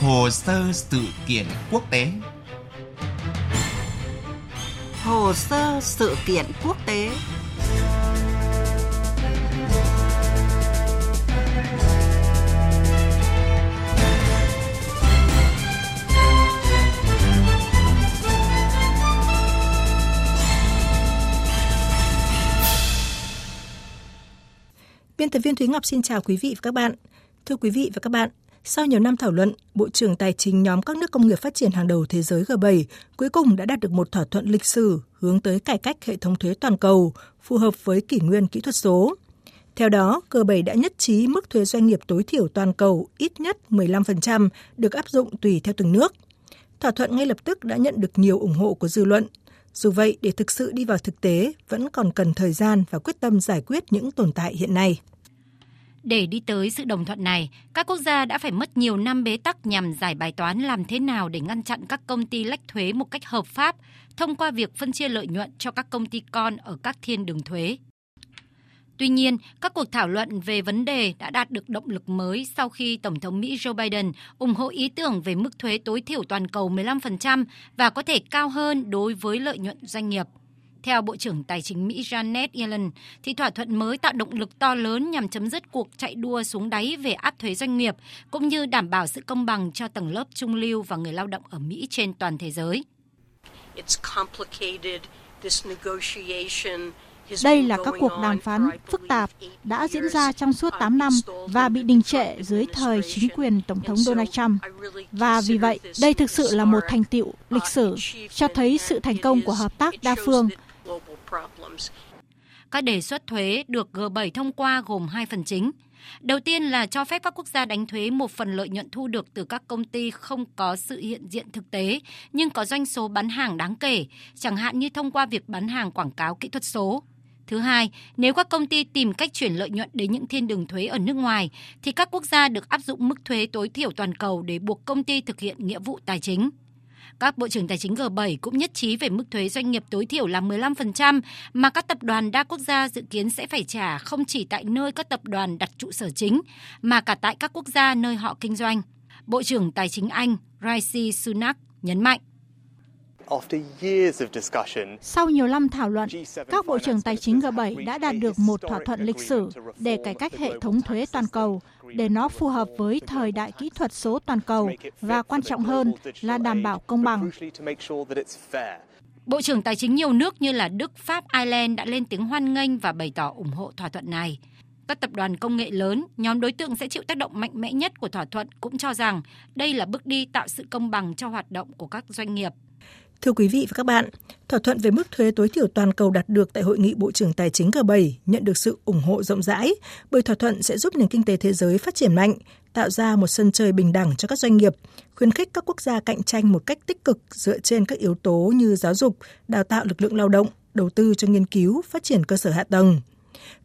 Hồ sơ sự kiện quốc tế Hồ sơ sự kiện quốc tế Biên tập viên Thúy Ngọc xin chào quý vị và các bạn. Thưa quý vị và các bạn, sau nhiều năm thảo luận, Bộ trưởng Tài chính nhóm các nước công nghiệp phát triển hàng đầu thế giới G7 cuối cùng đã đạt được một thỏa thuận lịch sử hướng tới cải cách hệ thống thuế toàn cầu, phù hợp với kỷ nguyên kỹ thuật số. Theo đó, G7 đã nhất trí mức thuế doanh nghiệp tối thiểu toàn cầu ít nhất 15% được áp dụng tùy theo từng nước. Thỏa thuận ngay lập tức đã nhận được nhiều ủng hộ của dư luận. Dù vậy, để thực sự đi vào thực tế, vẫn còn cần thời gian và quyết tâm giải quyết những tồn tại hiện nay. Để đi tới sự đồng thuận này, các quốc gia đã phải mất nhiều năm bế tắc nhằm giải bài toán làm thế nào để ngăn chặn các công ty lách thuế một cách hợp pháp thông qua việc phân chia lợi nhuận cho các công ty con ở các thiên đường thuế. Tuy nhiên, các cuộc thảo luận về vấn đề đã đạt được động lực mới sau khi Tổng thống Mỹ Joe Biden ủng hộ ý tưởng về mức thuế tối thiểu toàn cầu 15% và có thể cao hơn đối với lợi nhuận doanh nghiệp. Theo Bộ trưởng Tài chính Mỹ Janet Yellen, thì thỏa thuận mới tạo động lực to lớn nhằm chấm dứt cuộc chạy đua xuống đáy về áp thuế doanh nghiệp, cũng như đảm bảo sự công bằng cho tầng lớp trung lưu và người lao động ở Mỹ trên toàn thế giới. Đây là các cuộc đàm phán phức tạp đã diễn ra trong suốt 8 năm và bị đình trệ dưới thời chính quyền Tổng thống Donald Trump. Và vì vậy, đây thực sự là một thành tiệu lịch sử, cho thấy sự thành công của hợp tác đa phương các đề xuất thuế được G7 thông qua gồm hai phần chính. Đầu tiên là cho phép các quốc gia đánh thuế một phần lợi nhuận thu được từ các công ty không có sự hiện diện thực tế nhưng có doanh số bán hàng đáng kể, chẳng hạn như thông qua việc bán hàng quảng cáo kỹ thuật số. Thứ hai, nếu các công ty tìm cách chuyển lợi nhuận đến những thiên đường thuế ở nước ngoài, thì các quốc gia được áp dụng mức thuế tối thiểu toàn cầu để buộc công ty thực hiện nghĩa vụ tài chính. Các bộ trưởng tài chính G7 cũng nhất trí về mức thuế doanh nghiệp tối thiểu là 15% mà các tập đoàn đa quốc gia dự kiến sẽ phải trả không chỉ tại nơi các tập đoàn đặt trụ sở chính, mà cả tại các quốc gia nơi họ kinh doanh. Bộ trưởng Tài chính Anh Rishi Sunak nhấn mạnh. Sau nhiều năm thảo luận, các bộ trưởng tài chính G7 đã đạt được một thỏa thuận lịch sử để cải cách hệ thống thuế toàn cầu để nó phù hợp với thời đại kỹ thuật số toàn cầu và quan trọng hơn là đảm bảo công bằng. Bộ trưởng Tài chính nhiều nước như là Đức, Pháp, Ireland đã lên tiếng hoan nghênh và bày tỏ ủng hộ thỏa thuận này. Các tập đoàn công nghệ lớn, nhóm đối tượng sẽ chịu tác động mạnh mẽ nhất của thỏa thuận cũng cho rằng đây là bước đi tạo sự công bằng cho hoạt động của các doanh nghiệp. Thưa quý vị và các bạn, thỏa thuận về mức thuế tối thiểu toàn cầu đạt được tại Hội nghị Bộ trưởng Tài chính G7 nhận được sự ủng hộ rộng rãi bởi thỏa thuận sẽ giúp nền kinh tế thế giới phát triển mạnh, tạo ra một sân chơi bình đẳng cho các doanh nghiệp, khuyến khích các quốc gia cạnh tranh một cách tích cực dựa trên các yếu tố như giáo dục, đào tạo lực lượng lao động, đầu tư cho nghiên cứu, phát triển cơ sở hạ tầng.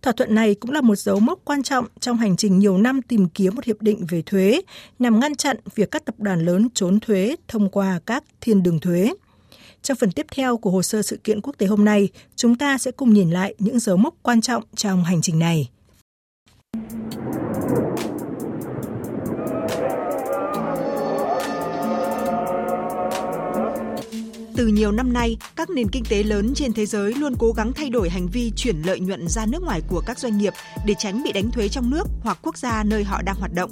Thỏa thuận này cũng là một dấu mốc quan trọng trong hành trình nhiều năm tìm kiếm một hiệp định về thuế nhằm ngăn chặn việc các tập đoàn lớn trốn thuế thông qua các thiên đường thuế. Trong phần tiếp theo của hồ sơ sự kiện quốc tế hôm nay, chúng ta sẽ cùng nhìn lại những dấu mốc quan trọng trong hành trình này. Từ nhiều năm nay, các nền kinh tế lớn trên thế giới luôn cố gắng thay đổi hành vi chuyển lợi nhuận ra nước ngoài của các doanh nghiệp để tránh bị đánh thuế trong nước hoặc quốc gia nơi họ đang hoạt động.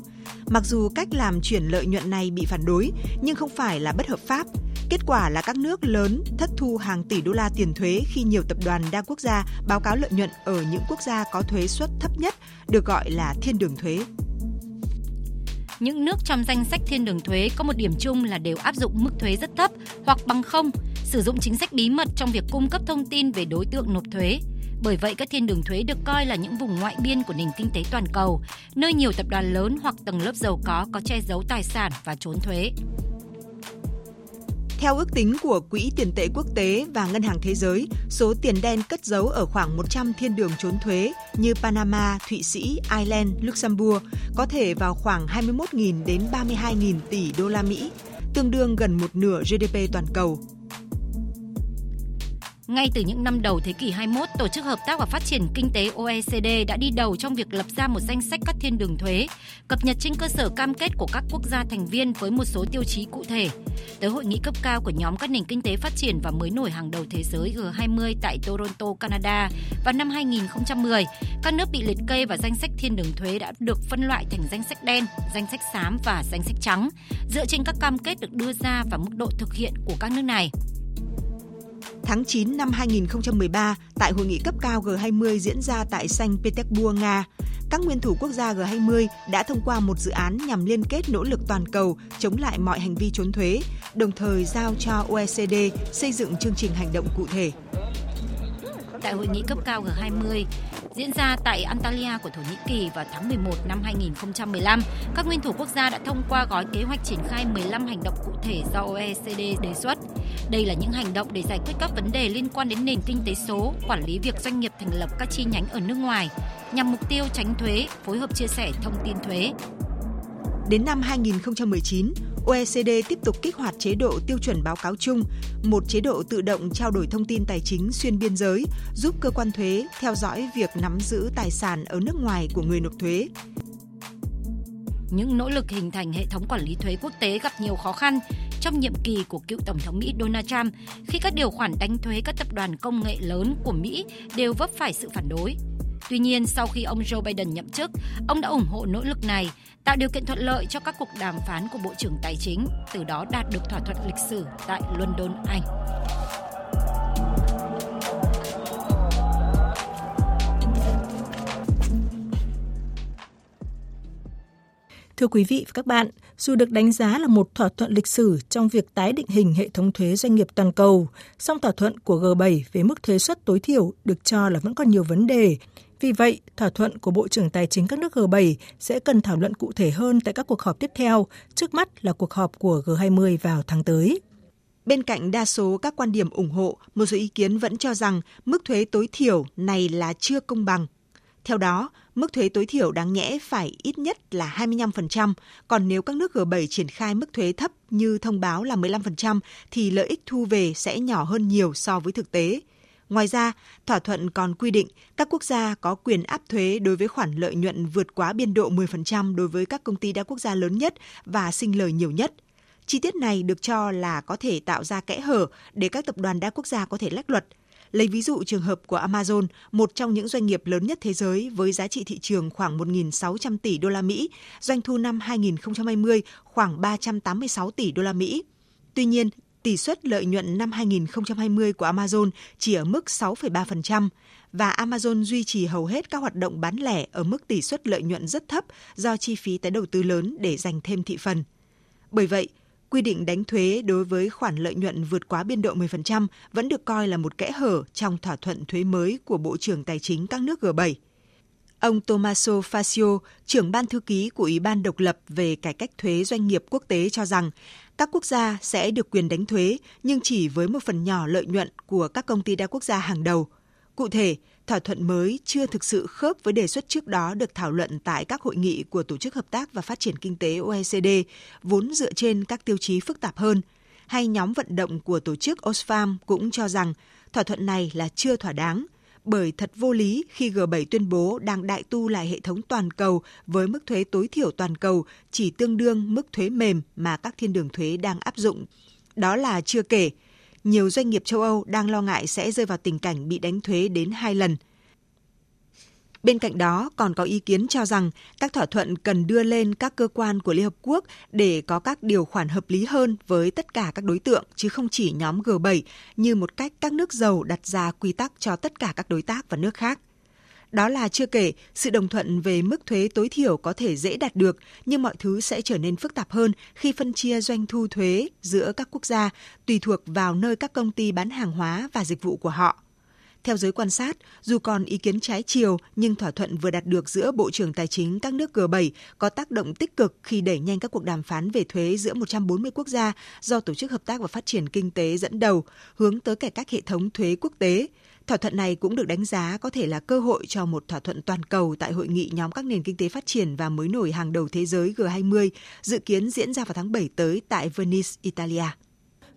Mặc dù cách làm chuyển lợi nhuận này bị phản đối, nhưng không phải là bất hợp pháp. Kết quả là các nước lớn thất thu hàng tỷ đô la tiền thuế khi nhiều tập đoàn đa quốc gia báo cáo lợi nhuận ở những quốc gia có thuế suất thấp nhất, được gọi là thiên đường thuế. Những nước trong danh sách thiên đường thuế có một điểm chung là đều áp dụng mức thuế rất thấp hoặc bằng không, sử dụng chính sách bí mật trong việc cung cấp thông tin về đối tượng nộp thuế. Bởi vậy, các thiên đường thuế được coi là những vùng ngoại biên của nền kinh tế toàn cầu, nơi nhiều tập đoàn lớn hoặc tầng lớp giàu có có che giấu tài sản và trốn thuế. Theo ước tính của Quỹ tiền tệ quốc tế và Ngân hàng Thế giới, số tiền đen cất giấu ở khoảng 100 thiên đường trốn thuế như Panama, Thụy Sĩ, Ireland, Luxembourg có thể vào khoảng 21.000 đến 32.000 tỷ đô la Mỹ, tương đương gần một nửa GDP toàn cầu. Ngay từ những năm đầu thế kỷ 21, Tổ chức Hợp tác và Phát triển Kinh tế OECD đã đi đầu trong việc lập ra một danh sách các thiên đường thuế, cập nhật trên cơ sở cam kết của các quốc gia thành viên với một số tiêu chí cụ thể. Tới hội nghị cấp cao của nhóm các nền kinh tế phát triển và mới nổi hàng đầu thế giới G20 tại Toronto, Canada vào năm 2010, các nước bị liệt kê vào danh sách thiên đường thuế đã được phân loại thành danh sách đen, danh sách xám và danh sách trắng, dựa trên các cam kết được đưa ra và mức độ thực hiện của các nước này. Tháng 9 năm 2013, tại hội nghị cấp cao G20 diễn ra tại Saint Petersburg, Nga, các nguyên thủ quốc gia G20 đã thông qua một dự án nhằm liên kết nỗ lực toàn cầu chống lại mọi hành vi trốn thuế, đồng thời giao cho OECD xây dựng chương trình hành động cụ thể. Tại hội nghị cấp cao G20 diễn ra tại Antalya của Thổ Nhĩ Kỳ vào tháng 11 năm 2015, các nguyên thủ quốc gia đã thông qua gói kế hoạch triển khai 15 hành động cụ thể do OECD đề xuất. Đây là những hành động để giải quyết các vấn đề liên quan đến nền kinh tế số, quản lý việc doanh nghiệp thành lập các chi nhánh ở nước ngoài, nhằm mục tiêu tránh thuế, phối hợp chia sẻ thông tin thuế. Đến năm 2019, OECD tiếp tục kích hoạt chế độ tiêu chuẩn báo cáo chung, một chế độ tự động trao đổi thông tin tài chính xuyên biên giới, giúp cơ quan thuế theo dõi việc nắm giữ tài sản ở nước ngoài của người nộp thuế. Những nỗ lực hình thành hệ thống quản lý thuế quốc tế gặp nhiều khó khăn trong nhiệm kỳ của cựu Tổng thống Mỹ Donald Trump khi các điều khoản đánh thuế các tập đoàn công nghệ lớn của Mỹ đều vấp phải sự phản đối. Tuy nhiên, sau khi ông Joe Biden nhậm chức, ông đã ủng hộ nỗ lực này, tạo điều kiện thuận lợi cho các cuộc đàm phán của Bộ trưởng Tài chính, từ đó đạt được thỏa thuận lịch sử tại London, Anh. Thưa quý vị và các bạn, dù được đánh giá là một thỏa thuận lịch sử trong việc tái định hình hệ thống thuế doanh nghiệp toàn cầu, song thỏa thuận của G7 về mức thuế suất tối thiểu được cho là vẫn còn nhiều vấn đề. Vì vậy, thỏa thuận của Bộ trưởng Tài chính các nước G7 sẽ cần thảo luận cụ thể hơn tại các cuộc họp tiếp theo, trước mắt là cuộc họp của G20 vào tháng tới. Bên cạnh đa số các quan điểm ủng hộ, một số ý kiến vẫn cho rằng mức thuế tối thiểu này là chưa công bằng. Theo đó, mức thuế tối thiểu đáng nhẽ phải ít nhất là 25%, còn nếu các nước G7 triển khai mức thuế thấp như thông báo là 15% thì lợi ích thu về sẽ nhỏ hơn nhiều so với thực tế. Ngoài ra, thỏa thuận còn quy định các quốc gia có quyền áp thuế đối với khoản lợi nhuận vượt quá biên độ 10% đối với các công ty đa quốc gia lớn nhất và sinh lời nhiều nhất. Chi tiết này được cho là có thể tạo ra kẽ hở để các tập đoàn đa quốc gia có thể lách luật – Lấy ví dụ trường hợp của Amazon, một trong những doanh nghiệp lớn nhất thế giới với giá trị thị trường khoảng 1.600 tỷ đô la Mỹ, doanh thu năm 2020 khoảng 386 tỷ đô la Mỹ. Tuy nhiên, tỷ suất lợi nhuận năm 2020 của Amazon chỉ ở mức 6,3% và Amazon duy trì hầu hết các hoạt động bán lẻ ở mức tỷ suất lợi nhuận rất thấp do chi phí tái đầu tư lớn để giành thêm thị phần. Bởi vậy, quy định đánh thuế đối với khoản lợi nhuận vượt quá biên độ 10% vẫn được coi là một kẽ hở trong thỏa thuận thuế mới của Bộ trưởng Tài chính các nước G7. Ông Tommaso Fascio, trưởng ban thư ký của Ủy ban độc lập về cải cách thuế doanh nghiệp quốc tế cho rằng các quốc gia sẽ được quyền đánh thuế nhưng chỉ với một phần nhỏ lợi nhuận của các công ty đa quốc gia hàng đầu. Cụ thể, thỏa thuận mới chưa thực sự khớp với đề xuất trước đó được thảo luận tại các hội nghị của Tổ chức Hợp tác và Phát triển Kinh tế OECD, vốn dựa trên các tiêu chí phức tạp hơn. Hay nhóm vận động của tổ chức Oxfam cũng cho rằng thỏa thuận này là chưa thỏa đáng, bởi thật vô lý khi G7 tuyên bố đang đại tu lại hệ thống toàn cầu với mức thuế tối thiểu toàn cầu chỉ tương đương mức thuế mềm mà các thiên đường thuế đang áp dụng. Đó là chưa kể, nhiều doanh nghiệp châu Âu đang lo ngại sẽ rơi vào tình cảnh bị đánh thuế đến hai lần. Bên cạnh đó, còn có ý kiến cho rằng các thỏa thuận cần đưa lên các cơ quan của Liên Hợp Quốc để có các điều khoản hợp lý hơn với tất cả các đối tượng, chứ không chỉ nhóm G7 như một cách các nước giàu đặt ra quy tắc cho tất cả các đối tác và nước khác – đó là chưa kể, sự đồng thuận về mức thuế tối thiểu có thể dễ đạt được, nhưng mọi thứ sẽ trở nên phức tạp hơn khi phân chia doanh thu thuế giữa các quốc gia tùy thuộc vào nơi các công ty bán hàng hóa và dịch vụ của họ. Theo giới quan sát, dù còn ý kiến trái chiều, nhưng thỏa thuận vừa đạt được giữa Bộ trưởng Tài chính các nước G7 có tác động tích cực khi đẩy nhanh các cuộc đàm phán về thuế giữa 140 quốc gia do Tổ chức Hợp tác và Phát triển Kinh tế dẫn đầu, hướng tới cải cách hệ thống thuế quốc tế. Thỏa thuận này cũng được đánh giá có thể là cơ hội cho một thỏa thuận toàn cầu tại hội nghị nhóm các nền kinh tế phát triển và mới nổi hàng đầu thế giới G20 dự kiến diễn ra vào tháng 7 tới tại Venice, Italia.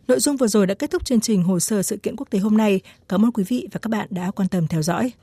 Nội dung vừa rồi đã kết thúc chương trình hồ sơ sự kiện quốc tế hôm nay. Cảm ơn quý vị và các bạn đã quan tâm theo dõi.